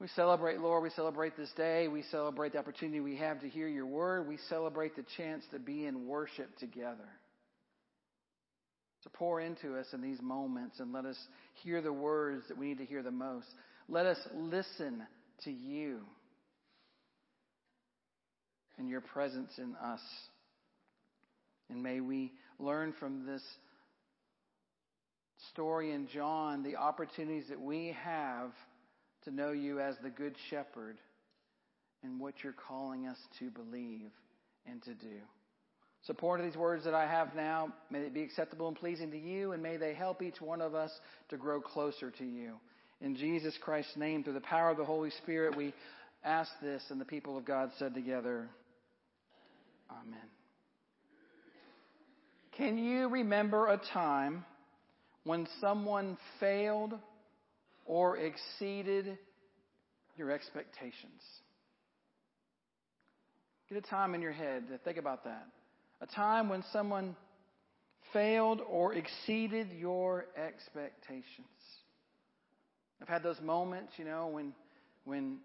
We celebrate, Lord, we celebrate this day. We celebrate the opportunity we have to hear your word. We celebrate the chance to be in worship together. So pour into us in these moments and let us hear the words that we need to hear the most. Let us listen to you and your presence in us. And may we learn from this story in John the opportunities that we have to know you as the Good Shepherd and what you're calling us to believe and to do. Support of these words that I have now, may it be acceptable and pleasing to you, and may they help each one of us to grow closer to you. In Jesus Christ's name, through the power of the Holy Spirit, we ask this, and the people of God said together, Amen. Can you remember a time when someone failed or exceeded your expectations? Get a time in your head to think about that. A time when someone failed or exceeded your expectations. I've had those moments, you know, when when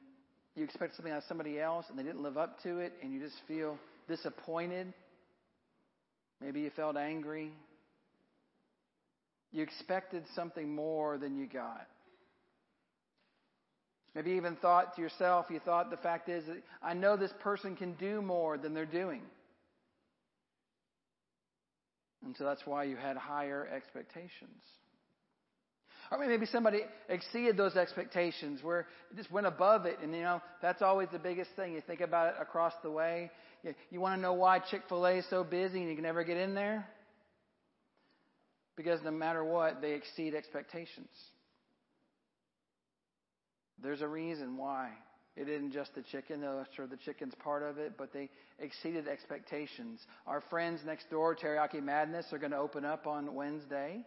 you expect something out of somebody else and they didn't live up to it and you just feel disappointed. Maybe you felt angry. You expected something more than you got. Maybe you even thought to yourself, you thought the fact is I know this person can do more than they're doing. And so that's why you had higher expectations. Or maybe somebody exceeded those expectations where it just went above it. And, you know, that's always the biggest thing. You think about it across the way. You, you want to know why Chick fil A is so busy and you can never get in there? Because no matter what, they exceed expectations. There's a reason why. It isn't just the chicken, though sure the chicken's part of it, but they exceeded expectations. Our friends next door, Teriyaki Madness, are going to open up on Wednesday,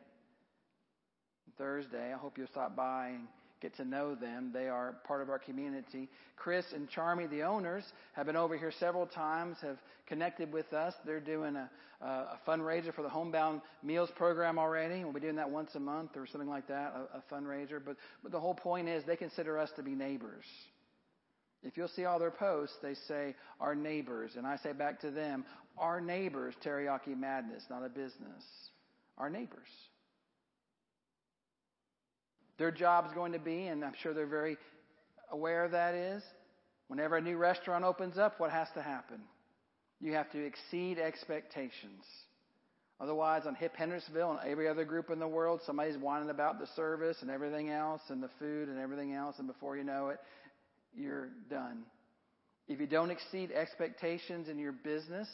Thursday. I hope you'll stop by and get to know them. They are part of our community. Chris and Charmy, the owners, have been over here several times, have connected with us. They're doing a, a fundraiser for the Homebound Meals program already. We'll be doing that once a month or something like that, a, a fundraiser. But, but the whole point is they consider us to be neighbors. If you'll see all their posts, they say, our neighbors. And I say back to them, our neighbors, teriyaki madness, not a business. Our neighbors. Their job is going to be, and I'm sure they're very aware of that is, whenever a new restaurant opens up, what has to happen? You have to exceed expectations. Otherwise, on Hip Hendersonville and every other group in the world, somebody's whining about the service and everything else and the food and everything else, and before you know it, you're done. If you don't exceed expectations in your business,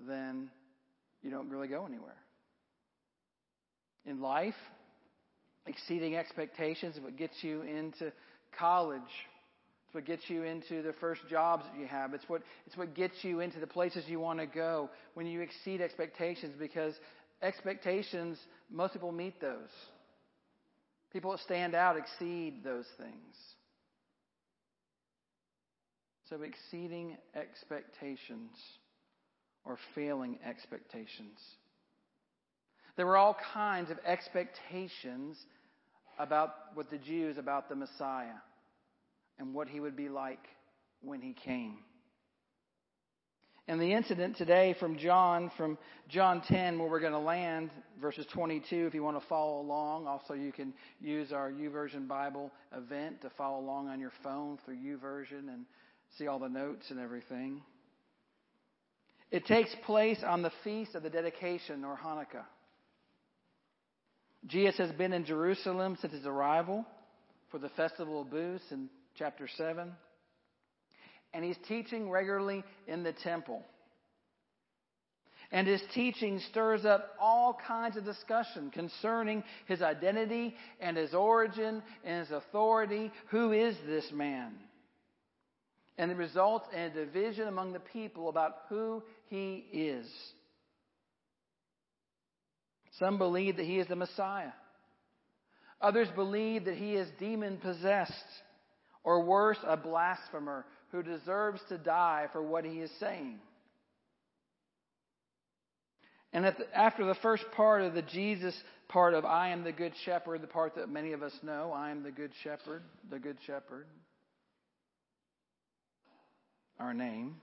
then you don't really go anywhere. In life, exceeding expectations is what gets you into college. It's what gets you into the first jobs that you have. It's what, it's what gets you into the places you want to go when you exceed expectations because expectations, most people meet those. People that stand out exceed those things. So, exceeding expectations or failing expectations. There were all kinds of expectations about what the Jews about the Messiah and what he would be like when he came. And the incident today from John, from John 10, where we're going to land, verses 22, if you want to follow along. Also, you can use our YouVersion Bible event to follow along on your phone through YouVersion and see all the notes and everything. It takes place on the feast of the dedication or Hanukkah. Jesus has been in Jerusalem since his arrival for the festival of booths in chapter 7 and he's teaching regularly in the temple. And his teaching stirs up all kinds of discussion concerning his identity and his origin and his authority. Who is this man? And it results in a division among the people about who he is. Some believe that he is the Messiah. Others believe that he is demon possessed, or worse, a blasphemer who deserves to die for what he is saying. And the, after the first part of the Jesus part of I am the good shepherd, the part that many of us know, I am the good shepherd, the good shepherd, our name.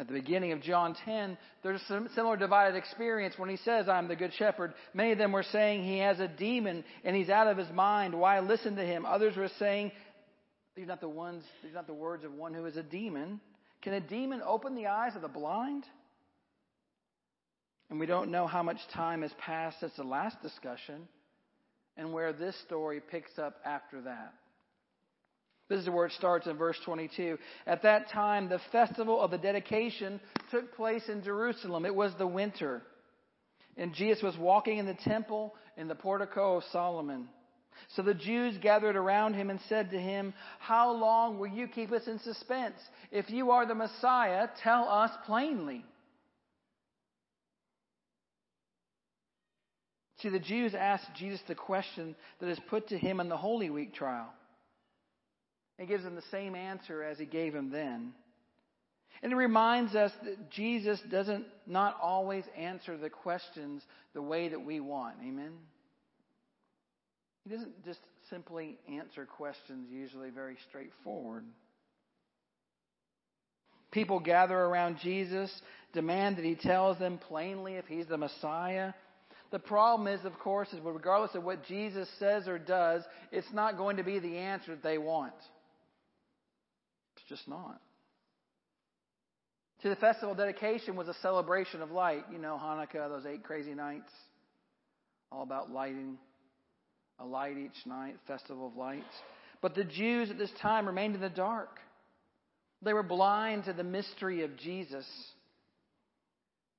At the beginning of John 10, there's a similar divided experience when he says, I'm the good shepherd. Many of them were saying he has a demon and he's out of his mind. Why listen to him? Others were saying, these are not the ones, these are not the words of one who is a demon. Can a demon open the eyes of the blind? And we don't know how much time has passed since the last discussion and where this story picks up after that. This is where it starts in verse 22. At that time, the festival of the dedication took place in Jerusalem. It was the winter. And Jesus was walking in the temple in the portico of Solomon. So the Jews gathered around him and said to him, How long will you keep us in suspense? If you are the Messiah, tell us plainly. See, the Jews asked Jesus the question that is put to him in the Holy Week trial. He gives them the same answer as he gave him then. And it reminds us that Jesus doesn't not always answer the questions the way that we want. Amen? He doesn't just simply answer questions usually very straightforward. People gather around Jesus, demand that he tells them plainly if he's the Messiah. The problem is, of course, is regardless of what Jesus says or does, it's not going to be the answer that they want. Just not. To the festival dedication was a celebration of light. You know, Hanukkah, those eight crazy nights, all about lighting a light each night, festival of lights. But the Jews at this time remained in the dark. They were blind to the mystery of Jesus.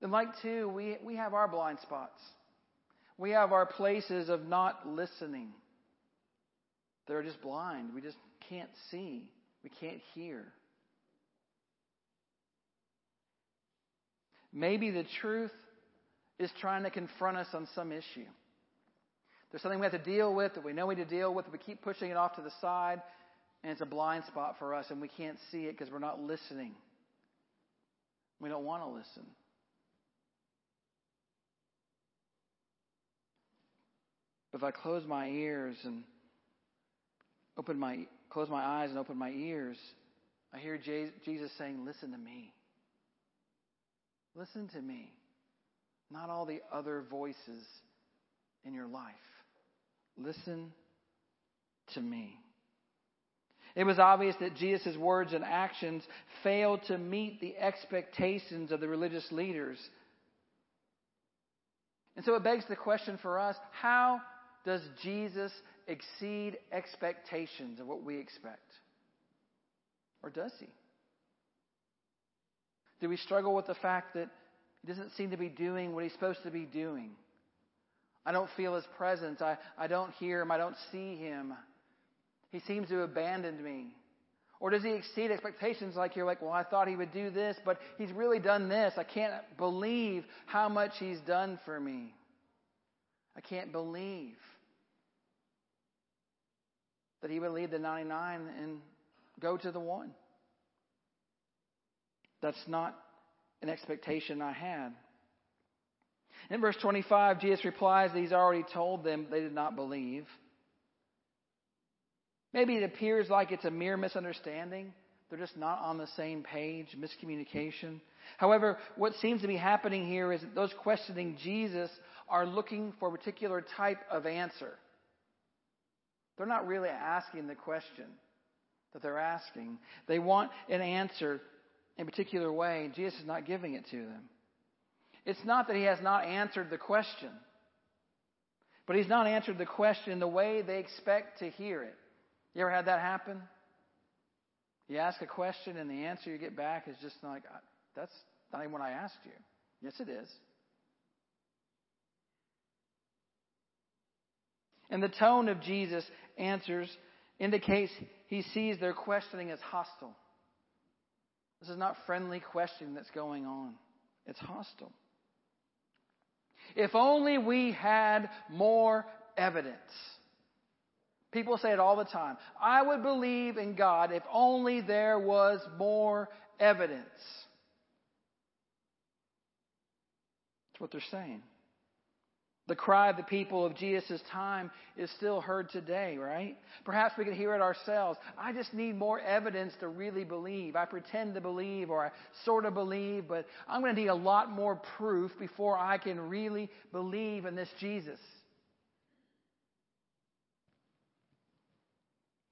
And like too, we, we have our blind spots. We have our places of not listening. They're just blind. We just can't see. We can't hear. Maybe the truth is trying to confront us on some issue. There's something we have to deal with that we know we need to deal with, but we keep pushing it off to the side, and it's a blind spot for us, and we can't see it because we're not listening. We don't want to listen. If I close my ears and open my close my eyes and open my ears, I hear Jesus saying, "Listen to me. Listen to me, not all the other voices in your life." Listen to me. It was obvious that Jesus' words and actions failed to meet the expectations of the religious leaders. And so it begs the question for us how does Jesus exceed expectations of what we expect? Or does he? Do we struggle with the fact that he doesn't seem to be doing what he's supposed to be doing? I don't feel his presence. I, I don't hear him. I don't see him. He seems to have abandoned me. Or does he exceed expectations like you're like, well, I thought he would do this, but he's really done this. I can't believe how much he's done for me. I can't believe that he would leave the 99 and go to the one. That's not an expectation I had. In verse 25, Jesus replies that he's already told them they did not believe. Maybe it appears like it's a mere misunderstanding. They're just not on the same page, miscommunication. However, what seems to be happening here is that those questioning Jesus are looking for a particular type of answer. They're not really asking the question that they're asking. They want an answer in a particular way. And Jesus is not giving it to them. It's not that he has not answered the question, but he's not answered the question the way they expect to hear it. You ever had that happen? You ask a question and the answer you get back is just like, uh, that's not even what I asked you. Yes, it is. And the tone of Jesus' answers indicates he sees their questioning as hostile. This is not friendly questioning that's going on. It's hostile. If only we had more evidence. People say it all the time. I would believe in God if only there was more evidence. That's what they're saying. The cry of the people of Jesus' time is still heard today, right? Perhaps we could hear it ourselves. I just need more evidence to really believe. I pretend to believe or I sort of believe, but I'm going to need a lot more proof before I can really believe in this Jesus.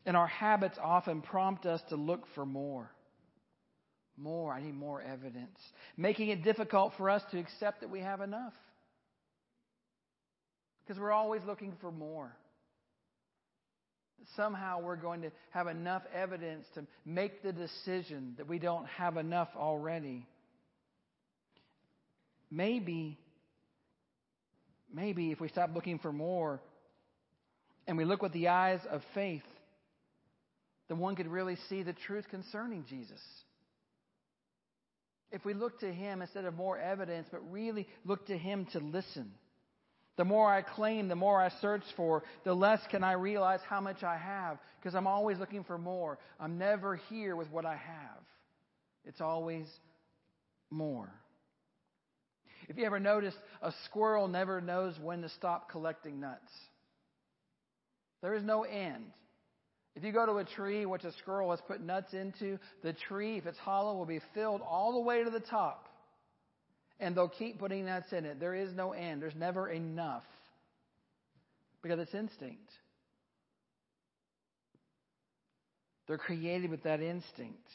And our habits often prompt us to look for more. More. I need more evidence. Making it difficult for us to accept that we have enough. Because we're always looking for more. Somehow we're going to have enough evidence to make the decision that we don't have enough already. Maybe, maybe if we stop looking for more and we look with the eyes of faith, then one could really see the truth concerning Jesus. If we look to Him instead of more evidence, but really look to Him to listen. The more I claim, the more I search for, the less can I realize how much I have because I'm always looking for more. I'm never here with what I have. It's always more. If you ever noticed, a squirrel never knows when to stop collecting nuts. There is no end. If you go to a tree which a squirrel has put nuts into, the tree, if it's hollow, will be filled all the way to the top. And they'll keep putting nuts in it. There is no end. There's never enough. Because it's instinct. They're created with that instinct.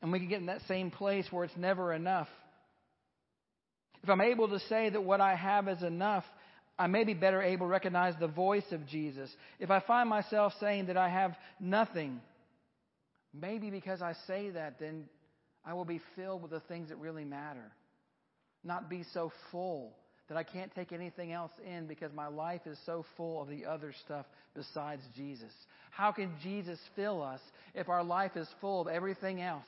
And we can get in that same place where it's never enough. If I'm able to say that what I have is enough, I may be better able to recognize the voice of Jesus. If I find myself saying that I have nothing, maybe because I say that, then I will be filled with the things that really matter. Not be so full that I can't take anything else in because my life is so full of the other stuff besides Jesus. How can Jesus fill us if our life is full of everything else?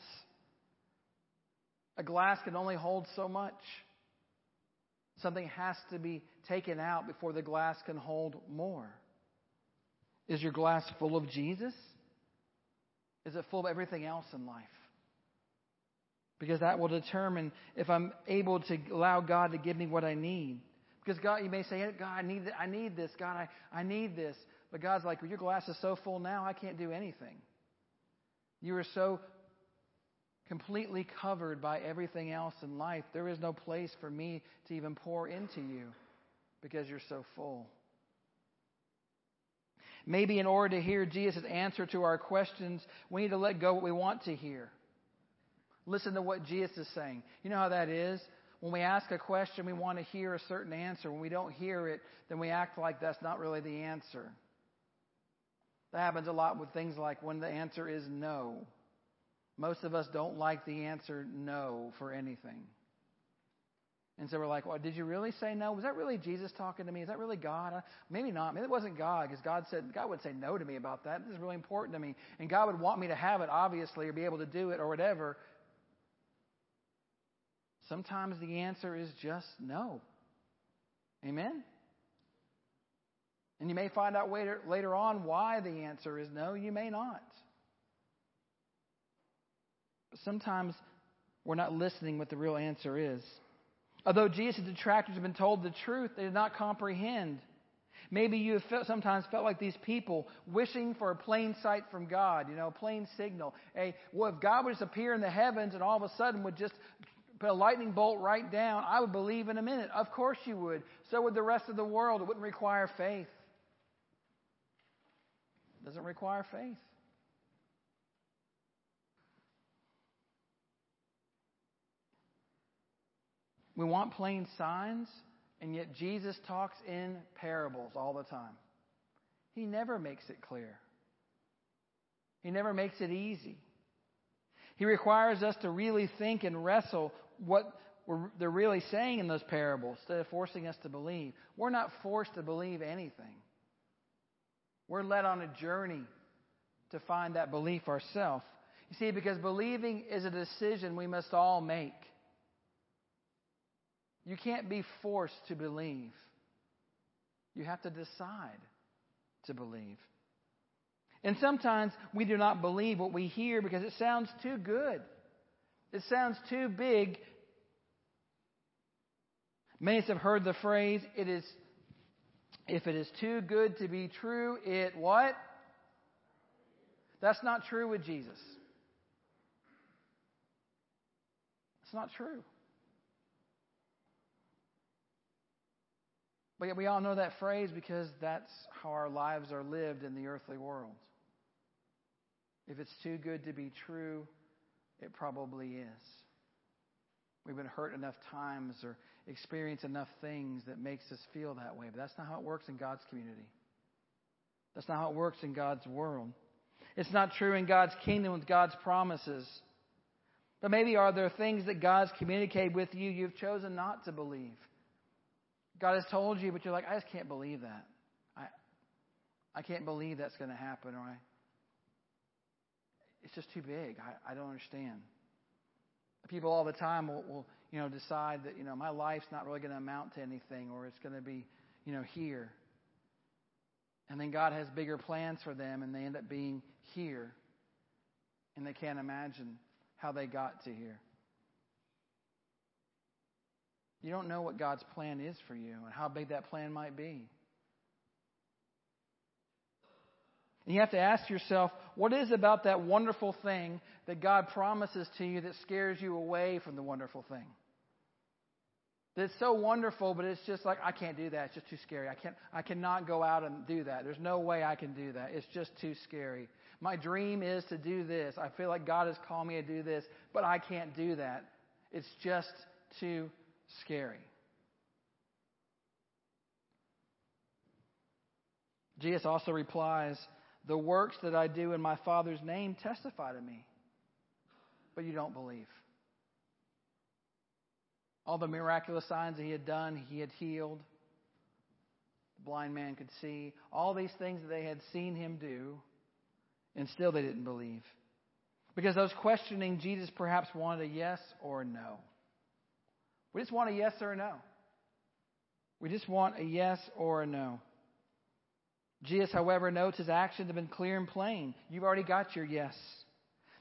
A glass can only hold so much. Something has to be taken out before the glass can hold more. Is your glass full of Jesus? Is it full of everything else in life? Because that will determine if I'm able to allow God to give me what I need. Because God, you may say, God, I need, I need this. God, I, I need this. But God's like, well, your glass is so full now, I can't do anything. You are so completely covered by everything else in life. There is no place for me to even pour into you because you're so full. Maybe in order to hear Jesus' answer to our questions, we need to let go what we want to hear. Listen to what Jesus is saying. You know how that is? When we ask a question, we want to hear a certain answer. When we don't hear it, then we act like that's not really the answer. That happens a lot with things like when the answer is no. Most of us don't like the answer no for anything. And so we're like, well, did you really say no? Was that really Jesus talking to me? Is that really God? Maybe not. Maybe it wasn't God because God said, God would say no to me about that. This is really important to me. And God would want me to have it, obviously, or be able to do it or whatever. Sometimes the answer is just no. Amen? And you may find out later, later on why the answer is no. You may not. But sometimes we're not listening what the real answer is. Although Jesus' detractors have been told the truth, they did not comprehend. Maybe you have sometimes felt like these people wishing for a plain sight from God, you know, a plain signal. A, well, if God would just appear in the heavens and all of a sudden would just put a lightning bolt right down, I would believe in a minute. Of course you would. So would the rest of the world. It wouldn't require faith. It doesn't require faith. We want plain signs, and yet Jesus talks in parables all the time. He never makes it clear. He never makes it easy. He requires us to really think and wrestle what they're really saying in those parables instead of forcing us to believe. We're not forced to believe anything. We're led on a journey to find that belief ourselves. You see, because believing is a decision we must all make. You can't be forced to believe. You have to decide to believe. And sometimes we do not believe what we hear because it sounds too good. It sounds too big Many have heard the phrase, it is, if it is too good to be true, it what? That's not true with Jesus. It's not true. But yet we all know that phrase because that's how our lives are lived in the earthly world. If it's too good to be true, it probably is. We've been hurt enough times or experienced enough things that makes us feel that way. But that's not how it works in God's community. That's not how it works in God's world. It's not true in God's kingdom with God's promises. But maybe are there things that God's communicated with you you've chosen not to believe? God has told you, but you're like, I just can't believe that. I, I can't believe that's going to happen, or I, it's just too big. I, I don't understand. People all the time will, will, you know, decide that, you know, my life's not really going to amount to anything, or it's going to be, you know, here. And then God has bigger plans for them, and they end up being here. And they can't imagine how they got to here. You don't know what God's plan is for you and how big that plan might be. And you have to ask yourself, what is about that wonderful thing that God promises to you that scares you away from the wonderful thing? That's so wonderful, but it's just like I can't do that. It's just too scary. I can't I cannot go out and do that. There's no way I can do that. It's just too scary. My dream is to do this. I feel like God has called me to do this, but I can't do that. It's just too scary. Jesus also replies, The works that I do in my Father's name testify to me, but you don't believe. All the miraculous signs that he had done, he had healed. The blind man could see. All these things that they had seen him do, and still they didn't believe. Because those questioning Jesus perhaps wanted a yes or a no. We just want a yes or a no. We just want a yes or a no. Jesus, however, notes his actions have been clear and plain. You've already got your yes.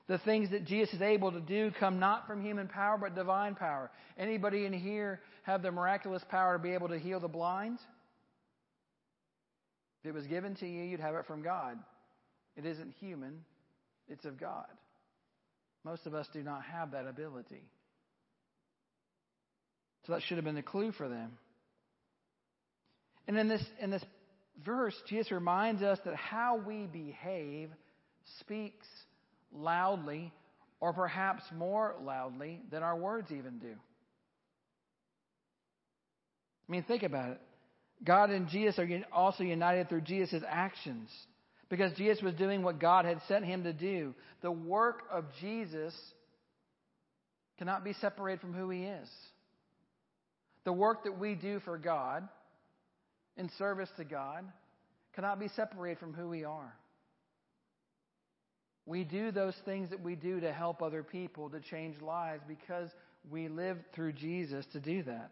The things that Jesus is able to do come not from human power, but divine power. Anybody in here have the miraculous power to be able to heal the blind? If it was given to you, you'd have it from God. It isn't human, it's of God. Most of us do not have that ability. So that should have been the clue for them. And in this, in this verse, Jesus reminds us that how we behave speaks loudly, or perhaps more loudly than our words even do. I mean, think about it. God and Jesus are also united through Jesus' actions because Jesus was doing what God had sent him to do. The work of Jesus cannot be separated from who he is. The work that we do for God in service to God cannot be separated from who we are. We do those things that we do to help other people, to change lives, because we live through Jesus to do that.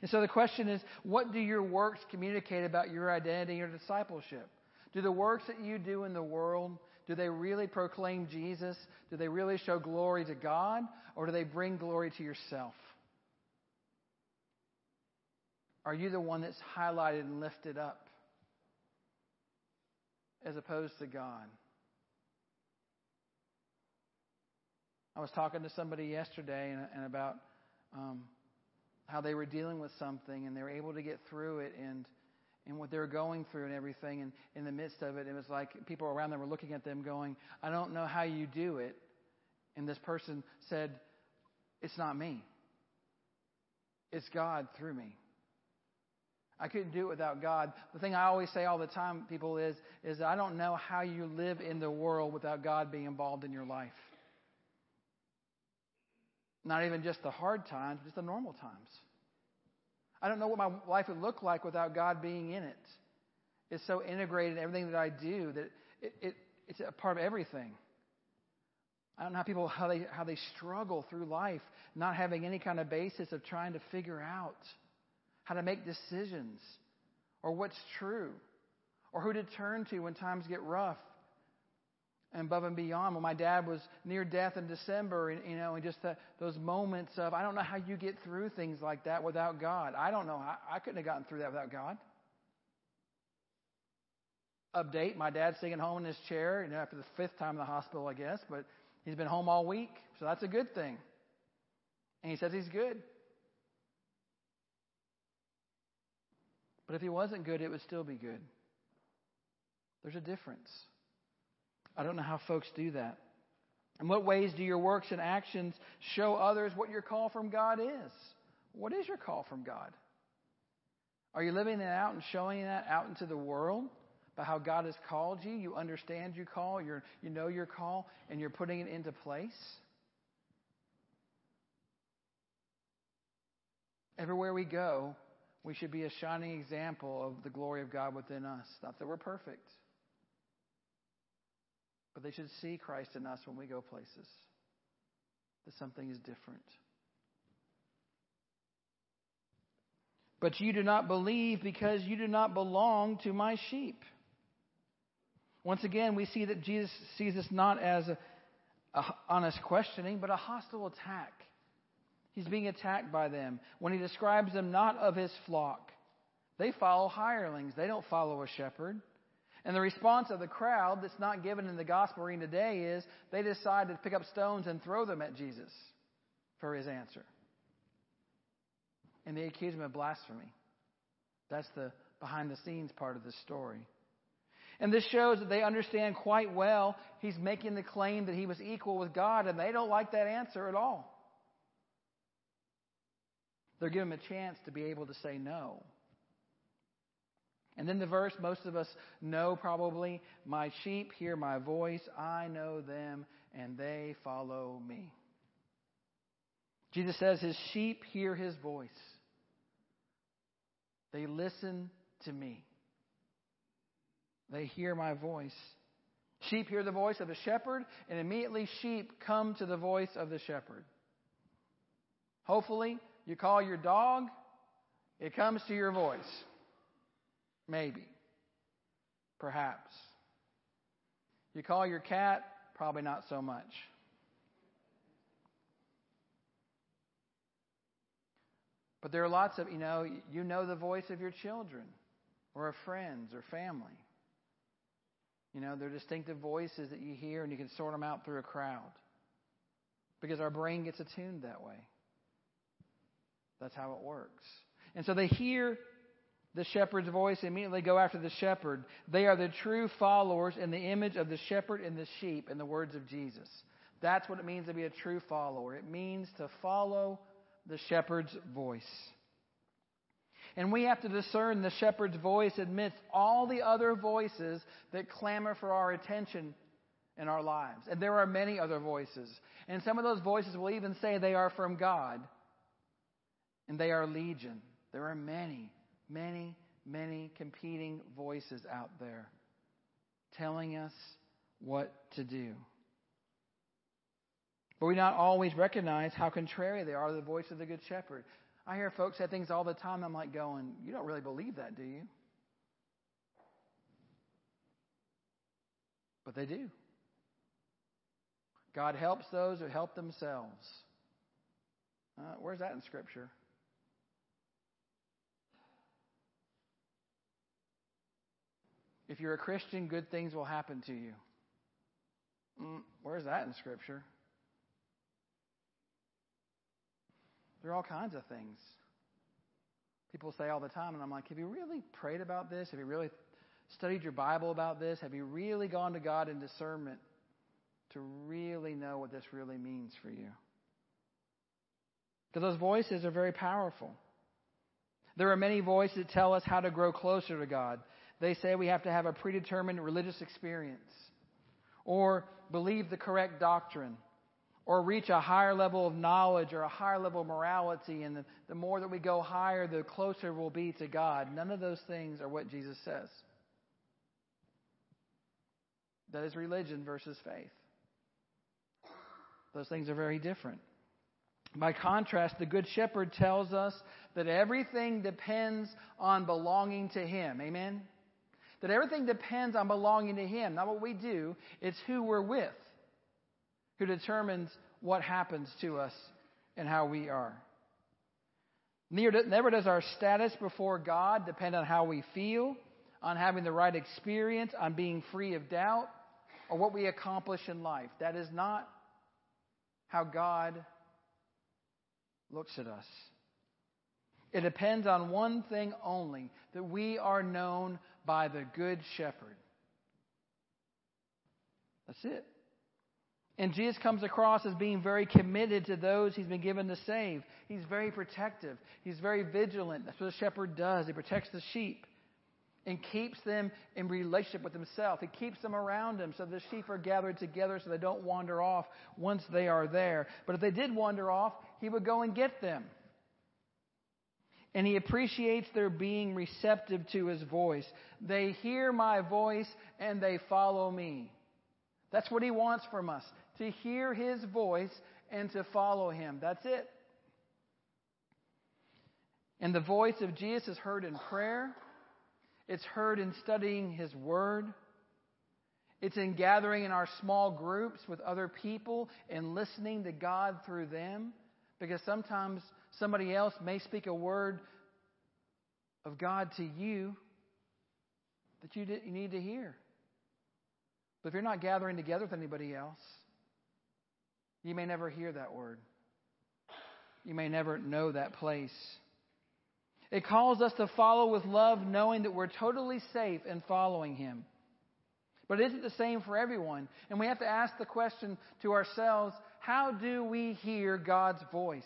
And so the question is what do your works communicate about your identity or discipleship? Do the works that you do in the world, do they really proclaim Jesus? Do they really show glory to God? Or do they bring glory to yourself? Are you the one that's highlighted and lifted up as opposed to God? I was talking to somebody yesterday and, and about um, how they were dealing with something and they were able to get through it and and what they were going through and everything. And in the midst of it it was like people around them were looking at them going i don't know how you do it. And this person said it's not me. It's god through me I couldn't do it without God. The thing I always say all the time, people, is, is I don't know how you live in the world without God being involved in your life. Not even just the hard times, just the normal times. I don't know what my life would look like without God being in it. It's so integrated in everything that I do that it, it, it's a part of everything. I don't know how people how they how they struggle through life, not having any kind of basis of trying to figure out how to make decisions, or what's true, or who to turn to when times get rough. and above and beyond. When my dad was near death in December, and you know, and just the, those moments of, I don't know how you get through things like that without God. I don't know. I, I couldn't have gotten through that without God. Update: My dad's sitting home in his chair, you know, after the fifth time in the hospital, I guess, but he's been home all week, so that's a good thing. And he says he's good. But if he wasn't good, it would still be good. There's a difference. I don't know how folks do that. In what ways do your works and actions show others what your call from God is? What is your call from God? Are you living that out and showing that out into the world by how God has called you? You understand your call, you you know your call, and you're putting it into place? Everywhere we go, we should be a shining example of the glory of God within us. Not that we're perfect, but they should see Christ in us when we go places. That something is different. But you do not believe because you do not belong to my sheep. Once again, we see that Jesus sees this not as a, a honest questioning, but a hostile attack. He's being attacked by them when he describes them not of his flock. They follow hirelings, they don't follow a shepherd. And the response of the crowd that's not given in the gospel reading today is they decide to pick up stones and throw them at Jesus for his answer. And they accuse him of blasphemy. That's the behind the scenes part of the story. And this shows that they understand quite well he's making the claim that he was equal with God, and they don't like that answer at all. They're given a chance to be able to say no. And then the verse most of us know probably My sheep hear my voice, I know them, and they follow me. Jesus says his sheep hear his voice, they listen to me. They hear my voice. Sheep hear the voice of the shepherd, and immediately sheep come to the voice of the shepherd. Hopefully, you call your dog, it comes to your voice. Maybe. Perhaps. You call your cat, probably not so much. But there are lots of, you know, you know the voice of your children or of friends or family. You know, they're distinctive voices that you hear and you can sort them out through a crowd. Because our brain gets attuned that way. That's how it works. And so they hear the shepherd's voice and immediately go after the shepherd. They are the true followers in the image of the shepherd and the sheep, in the words of Jesus. That's what it means to be a true follower. It means to follow the shepherd's voice. And we have to discern the shepherd's voice amidst all the other voices that clamor for our attention in our lives. And there are many other voices. And some of those voices will even say they are from God. And they are legion. There are many many, many competing voices out there telling us what to do. But we not always recognize how contrary they are to the voice of the Good Shepherd. I hear folks say things all the time. I'm like going, you don't really believe that, do you? But they do. God helps those who help themselves. Uh, where's that in Scripture? If you're a Christian, good things will happen to you. Mm, where's that in Scripture? There are all kinds of things. People say all the time, and I'm like, have you really prayed about this? Have you really studied your Bible about this? Have you really gone to God in discernment to really know what this really means for you? Because those voices are very powerful. There are many voices that tell us how to grow closer to God. They say we have to have a predetermined religious experience, or believe the correct doctrine, or reach a higher level of knowledge or a higher level of morality. And the, the more that we go higher, the closer we'll be to God. None of those things are what Jesus says. That is religion versus faith. Those things are very different. By contrast, the Good Shepherd tells us that everything depends on belonging to Him. Amen? That everything depends on belonging to Him, not what we do. It's who we're with who determines what happens to us and how we are. Never does our status before God depend on how we feel, on having the right experience, on being free of doubt, or what we accomplish in life. That is not how God looks at us. It depends on one thing only that we are known by the Good Shepherd. That's it. And Jesus comes across as being very committed to those he's been given to save. He's very protective. He's very vigilant. That's what a shepherd does. He protects the sheep and keeps them in relationship with himself. He keeps them around him so the sheep are gathered together so they don't wander off once they are there. But if they did wander off, he would go and get them. And he appreciates their being receptive to his voice. They hear my voice and they follow me. That's what he wants from us to hear his voice and to follow him. That's it. And the voice of Jesus is heard in prayer, it's heard in studying his word. It's in gathering in our small groups with other people and listening to God through them. Because sometimes somebody else may speak a word of God to you that you need to hear. But if you're not gathering together with anybody else, you may never hear that word. You may never know that place. It calls us to follow with love, knowing that we're totally safe in following Him. But it isn't the same for everyone. And we have to ask the question to ourselves how do we hear God's voice?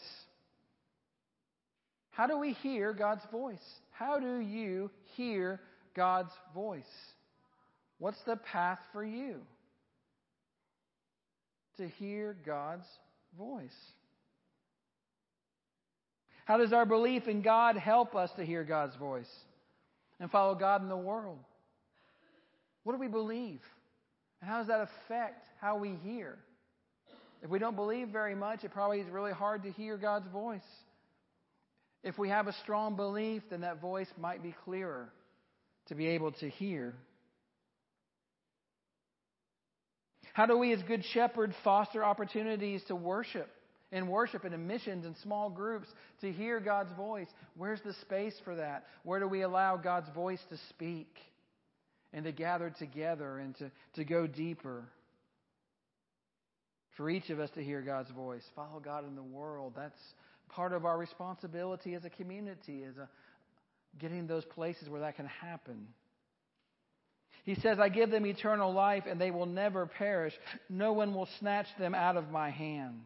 How do we hear God's voice? How do you hear God's voice? What's the path for you? to hear God's voice? How does our belief in God help us to hear God's voice and follow God in the world? What do we believe? And how does that affect how we hear? If we don't believe very much, it probably is really hard to hear God's voice. If we have a strong belief, then that voice might be clearer to be able to hear. How do we, as good shepherds, foster opportunities to worship and worship and in missions and small groups to hear God's voice? Where's the space for that? Where do we allow God's voice to speak and to gather together and to, to go deeper? For each of us to hear God's voice, follow God in the world. That's part of our responsibility as a community, is a getting those places where that can happen. He says, I give them eternal life and they will never perish. No one will snatch them out of my hand.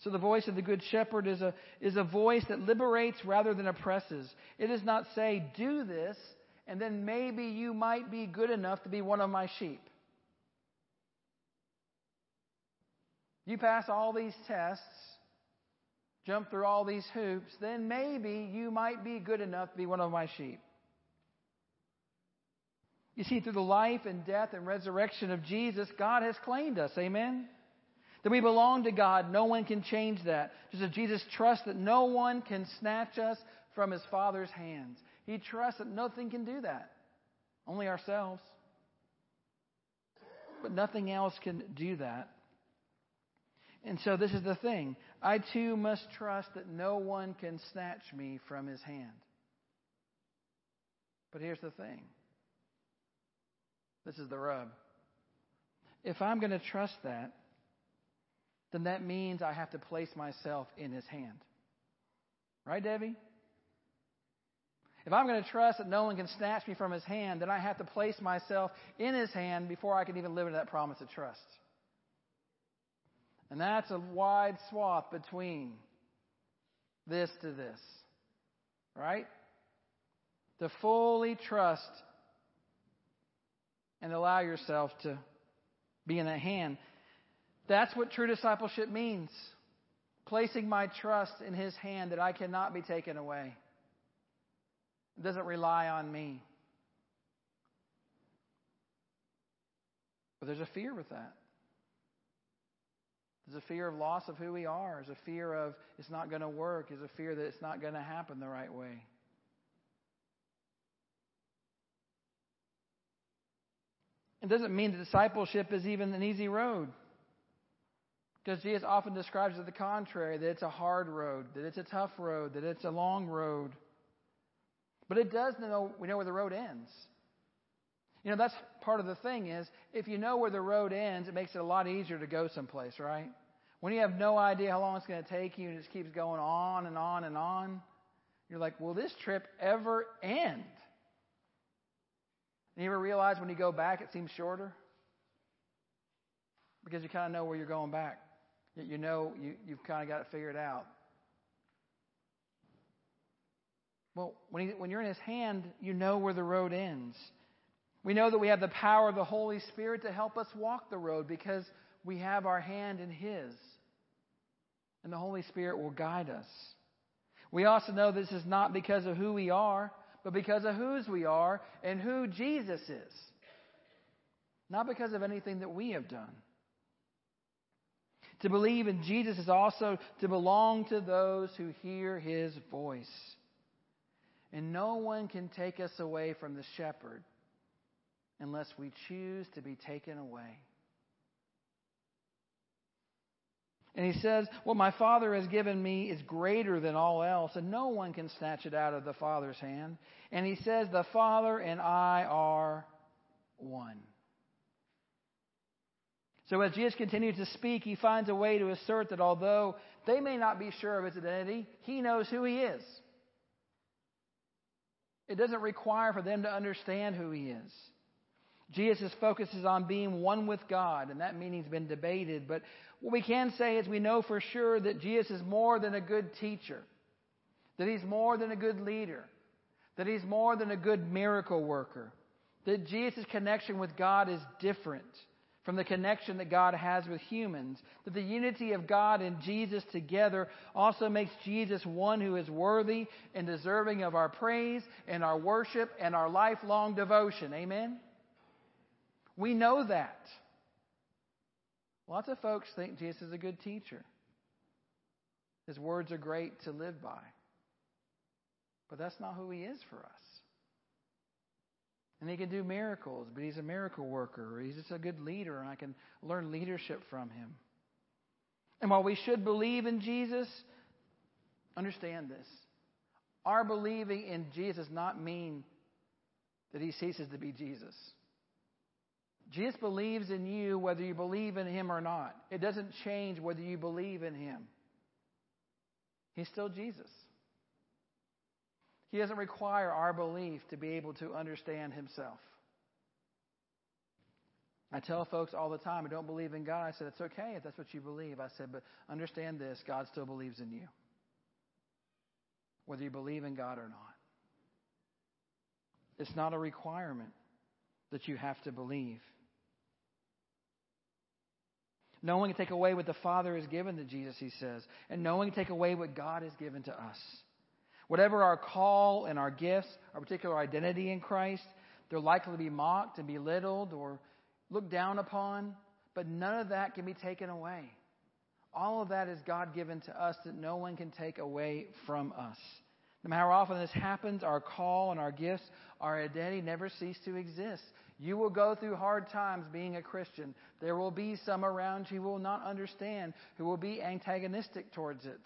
So the voice of the Good Shepherd is a, is a voice that liberates rather than oppresses. It does not say, do this, and then maybe you might be good enough to be one of my sheep. You pass all these tests, jump through all these hoops, then maybe you might be good enough to be one of my sheep. You see, through the life and death and resurrection of Jesus, God has claimed us. Amen? That we belong to God. No one can change that. Just as Jesus trusts that no one can snatch us from his Father's hands. He trusts that nothing can do that. Only ourselves. But nothing else can do that. And so this is the thing. I too must trust that no one can snatch me from his hand. But here's the thing this is the rub. If I'm going to trust that, then that means I have to place myself in his hand. Right, Debbie? If I'm going to trust that no one can snatch me from his hand, then I have to place myself in his hand before I can even live into that promise of trust. And that's a wide swath between this to this. Right? To fully trust and allow yourself to be in that hand. That's what true discipleship means. Placing my trust in His hand that I cannot be taken away. It doesn't rely on me. But there's a fear with that. There's a fear of loss of who we are. There's a fear of it's not going to work. There's a fear that it's not going to happen the right way. It doesn't mean that discipleship is even an easy road. Because Jesus often describes it the contrary, that it's a hard road, that it's a tough road, that it's a long road. But it does know we know where the road ends. You know, that's part of the thing is if you know where the road ends, it makes it a lot easier to go someplace, right? When you have no idea how long it's going to take you and it just keeps going on and on and on, you're like, will this trip ever end? And you ever realize when you go back it seems shorter? Because you kind of know where you're going back. You know you, you've kind of got it figured out. Well, when, he, when you're in His hand, you know where the road ends. We know that we have the power of the Holy Spirit to help us walk the road because we have our hand in His. And the Holy Spirit will guide us. We also know this is not because of who we are, but because of whose we are and who Jesus is. Not because of anything that we have done. To believe in Jesus is also to belong to those who hear his voice. And no one can take us away from the shepherd unless we choose to be taken away. And he says, What my Father has given me is greater than all else, and no one can snatch it out of the Father's hand. And he says, The Father and I are one. So as Jesus continues to speak, he finds a way to assert that although they may not be sure of his identity, he knows who he is. It doesn't require for them to understand who he is. Jesus' focus is on being one with God, and that meaning's been debated. But what we can say is we know for sure that Jesus is more than a good teacher, that he's more than a good leader, that he's more than a good miracle worker, that Jesus' connection with God is different from the connection that God has with humans. That the unity of God and Jesus together also makes Jesus one who is worthy and deserving of our praise and our worship and our lifelong devotion. Amen? We know that. Lots of folks think Jesus is a good teacher. His words are great to live by. But that's not who he is for us. And he can do miracles, but he's a miracle worker. He's just a good leader, and I can learn leadership from him. And while we should believe in Jesus, understand this. Our believing in Jesus does not mean that he ceases to be Jesus. Jesus believes in you whether you believe in him or not. It doesn't change whether you believe in him. He's still Jesus. He doesn't require our belief to be able to understand himself. I tell folks all the time, I don't believe in God. I said, it's okay if that's what you believe. I said, but understand this God still believes in you, whether you believe in God or not. It's not a requirement that you have to believe. No one can take away what the Father has given to Jesus, he says, and no one can take away what God has given to us. Whatever our call and our gifts, our particular identity in Christ, they're likely to be mocked and belittled or looked down upon, but none of that can be taken away. All of that is God given to us that no one can take away from us. No matter how often this happens, our call and our gifts, our identity never cease to exist. You will go through hard times being a Christian. There will be some around you who will not understand, who will be antagonistic towards it.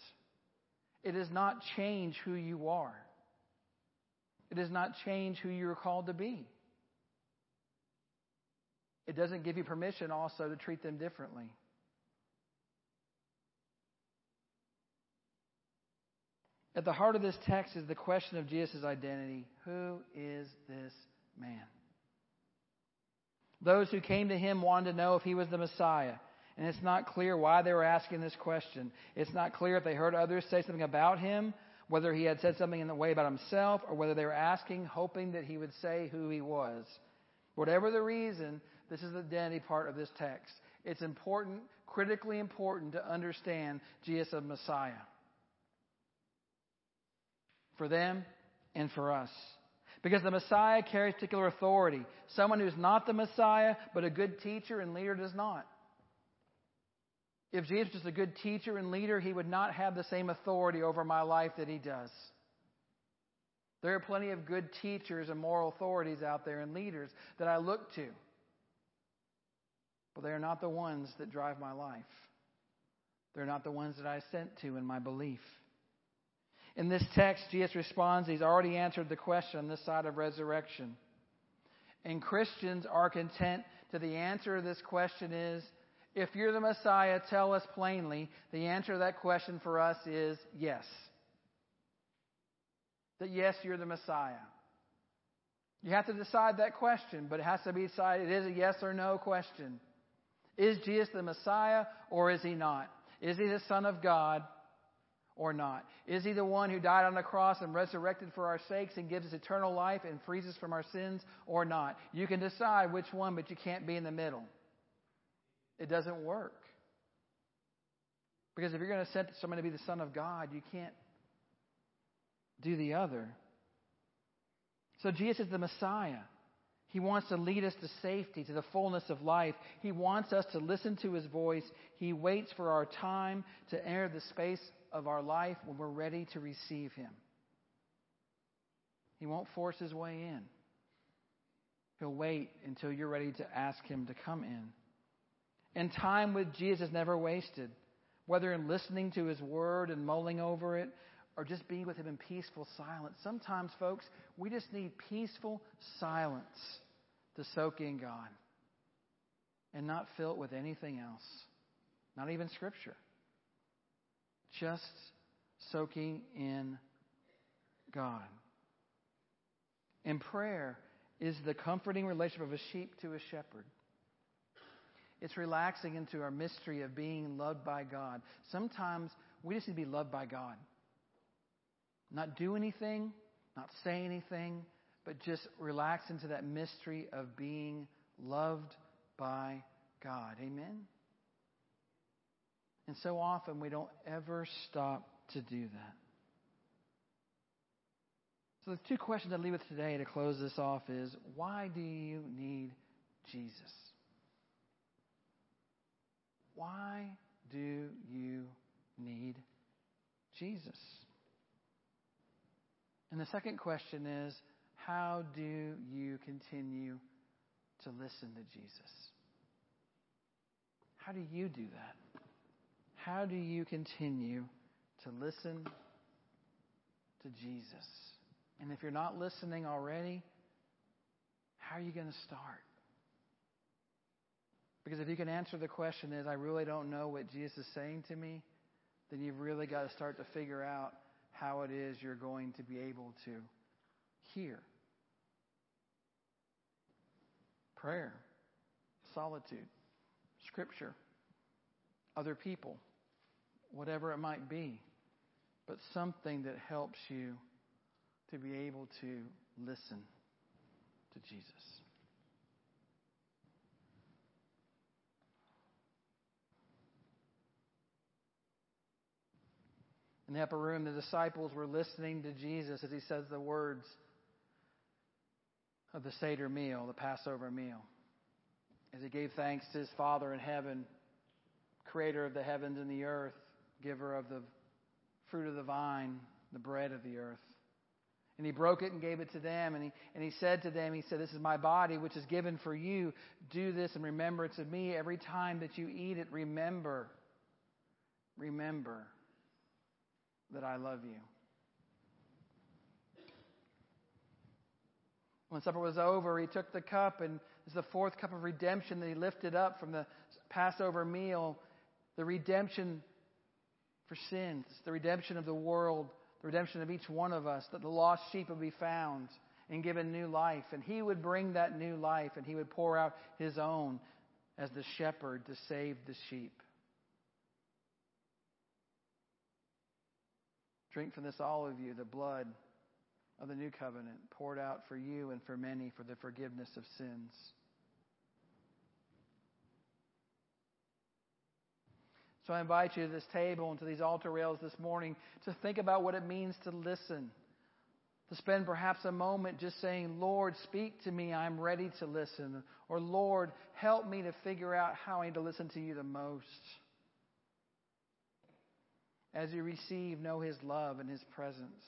It does not change who you are. It does not change who you're called to be. It doesn't give you permission also to treat them differently. At the heart of this text is the question of Jesus' identity. Who is this man? Those who came to him wanted to know if he was the Messiah. And it's not clear why they were asking this question. It's not clear if they heard others say something about him, whether he had said something in the way about himself, or whether they were asking, hoping that he would say who he was. Whatever the reason, this is the identity part of this text. It's important, critically important to understand Jesus of Messiah. For them and for us. Because the Messiah carries particular authority. Someone who's not the Messiah, but a good teacher and leader does not. If Jesus was a good teacher and leader, he would not have the same authority over my life that he does. There are plenty of good teachers and moral authorities out there and leaders that I look to. but they are not the ones that drive my life. They're not the ones that I sent to in my belief. In this text, Jesus responds, He's already answered the question on this side of resurrection. And Christians are content to the answer to this question is, if you're the Messiah, tell us plainly. The answer to that question for us is yes. That yes, you're the Messiah. You have to decide that question, but it has to be decided. It is a yes or no question. Is Jesus the Messiah or is he not? Is he the Son of God or not? Is he the one who died on the cross and resurrected for our sakes and gives us eternal life and frees us from our sins or not? You can decide which one, but you can't be in the middle. It doesn't work. Because if you're going to send someone to be the Son of God, you can't do the other. So Jesus is the Messiah. He wants to lead us to safety, to the fullness of life. He wants us to listen to His voice. He waits for our time to enter the space of our life when we're ready to receive Him. He won't force His way in. He'll wait until you're ready to ask Him to come in. And time with Jesus never wasted, whether in listening to His Word and mulling over it, or just being with Him in peaceful silence. Sometimes, folks, we just need peaceful silence to soak in God and not fill it with anything else, not even Scripture. Just soaking in God. And prayer is the comforting relationship of a sheep to a shepherd. It's relaxing into our mystery of being loved by God. Sometimes we just need to be loved by God. Not do anything, not say anything, but just relax into that mystery of being loved by God. Amen? And so often we don't ever stop to do that. So the two questions I leave with today to close this off is why do you need Jesus? Why do you need Jesus? And the second question is how do you continue to listen to Jesus? How do you do that? How do you continue to listen to Jesus? And if you're not listening already, how are you going to start? Because if you can answer the question is, I really don't know what Jesus is saying to me, then you've really got to start to figure out how it is you're going to be able to hear. Prayer, solitude, scripture, other people, whatever it might be, but something that helps you to be able to listen to Jesus. In the upper room, the disciples were listening to Jesus as he says the words of the Seder meal, the Passover meal. As he gave thanks to his Father in heaven, creator of the heavens and the earth, giver of the fruit of the vine, the bread of the earth. And he broke it and gave it to them. And he, and he said to them, He said, This is my body, which is given for you. Do this in remembrance of me. Every time that you eat it, remember. Remember that I love you. When supper was over, he took the cup, and it's the fourth cup of redemption that he lifted up from the Passover meal. The redemption for sins, the redemption of the world, the redemption of each one of us, that the lost sheep would be found and given new life. And he would bring that new life, and he would pour out his own as the shepherd to save the sheep. Drink from this, all of you, the blood of the new covenant poured out for you and for many for the forgiveness of sins. So I invite you to this table and to these altar rails this morning to think about what it means to listen. To spend perhaps a moment just saying, Lord, speak to me. I'm ready to listen. Or, Lord, help me to figure out how I need to listen to you the most. As you receive, know His love and His presence.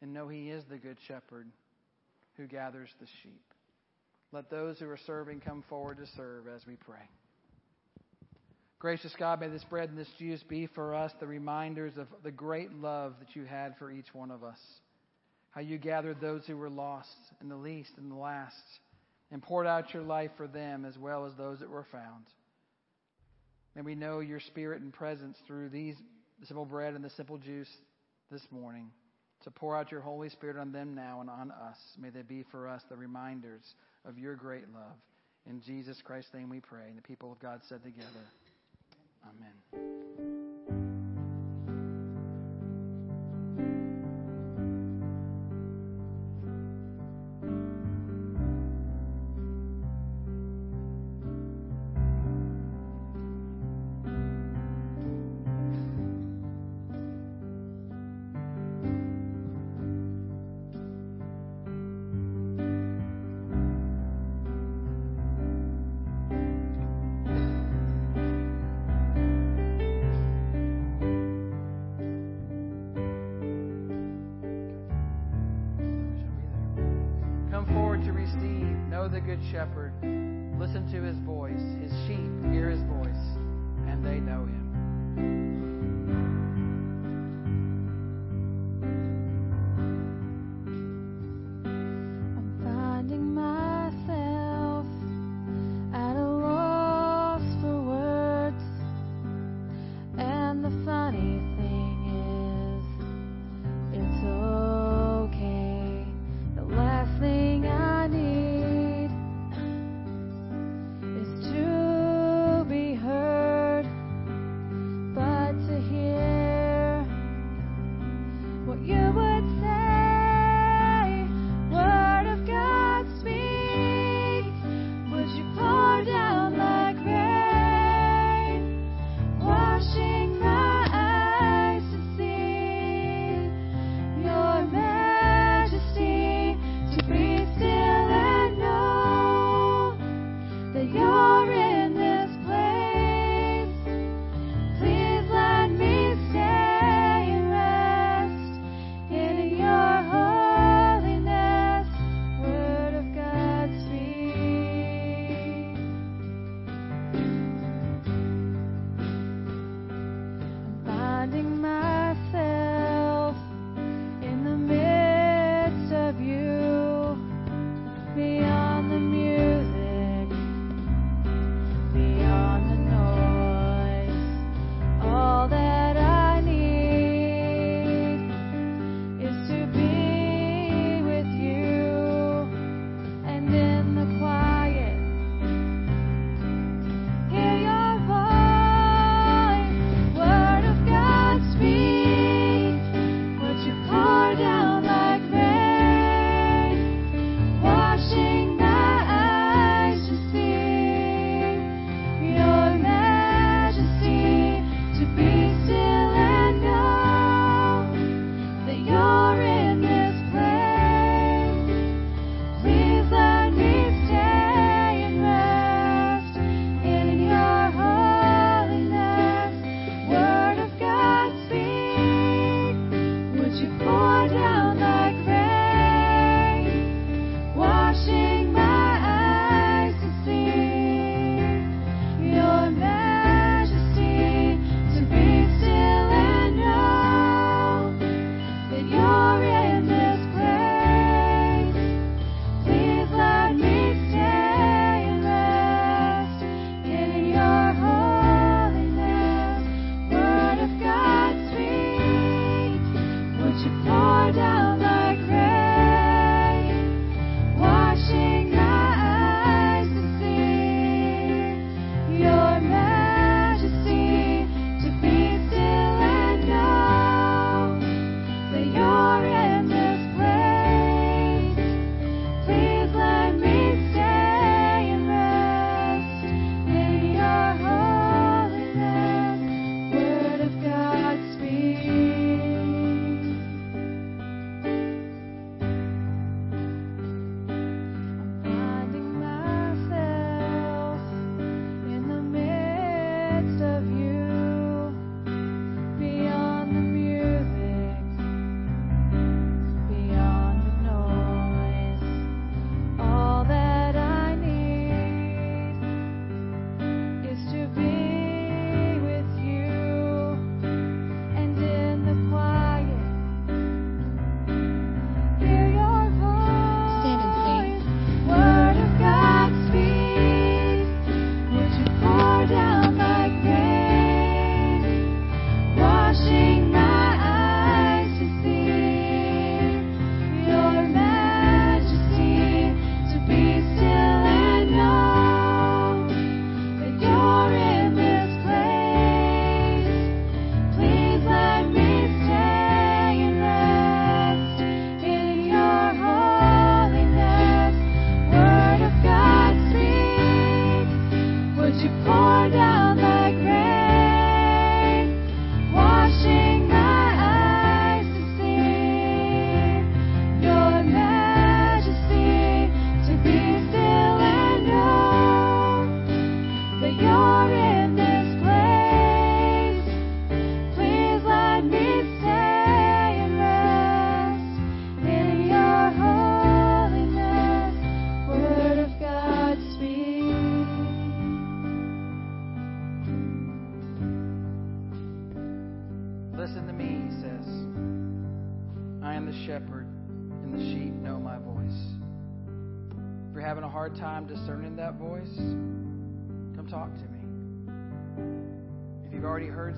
And know He is the Good Shepherd who gathers the sheep. Let those who are serving come forward to serve as we pray. Gracious God, may this bread and this juice be for us the reminders of the great love that you had for each one of us. How you gathered those who were lost and the least and the last and poured out your life for them as well as those that were found. May we know your spirit and presence through these the simple bread and the simple juice this morning. To pour out your Holy Spirit on them now and on us. May they be for us the reminders of your great love. In Jesus Christ's name we pray. And the people of God said together, Amen. Shepherd.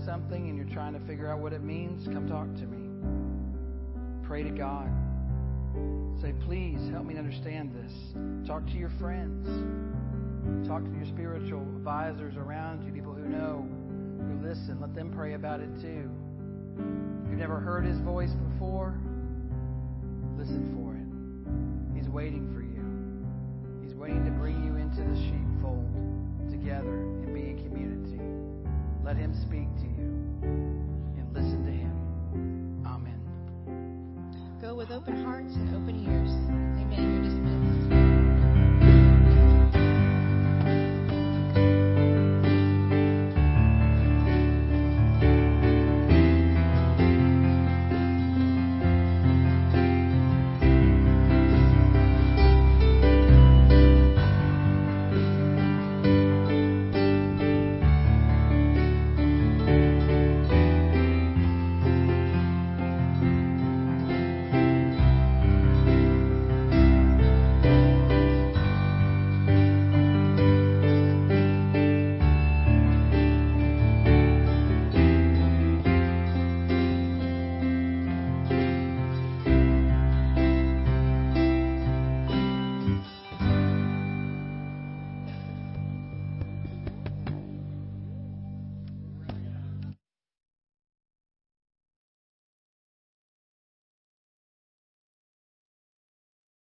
Something and you're trying to figure out what it means, come talk to me. Pray to God. Say, please help me understand this. Talk to your friends. Talk to your spiritual advisors around you, people who know, who listen. Let them pray about it too. If you've never heard his voice before, listen for it. He's waiting for you. He's waiting to bring you into the sheepfold together and be. Let him speak to you and listen to him. Amen. Go with open hearts and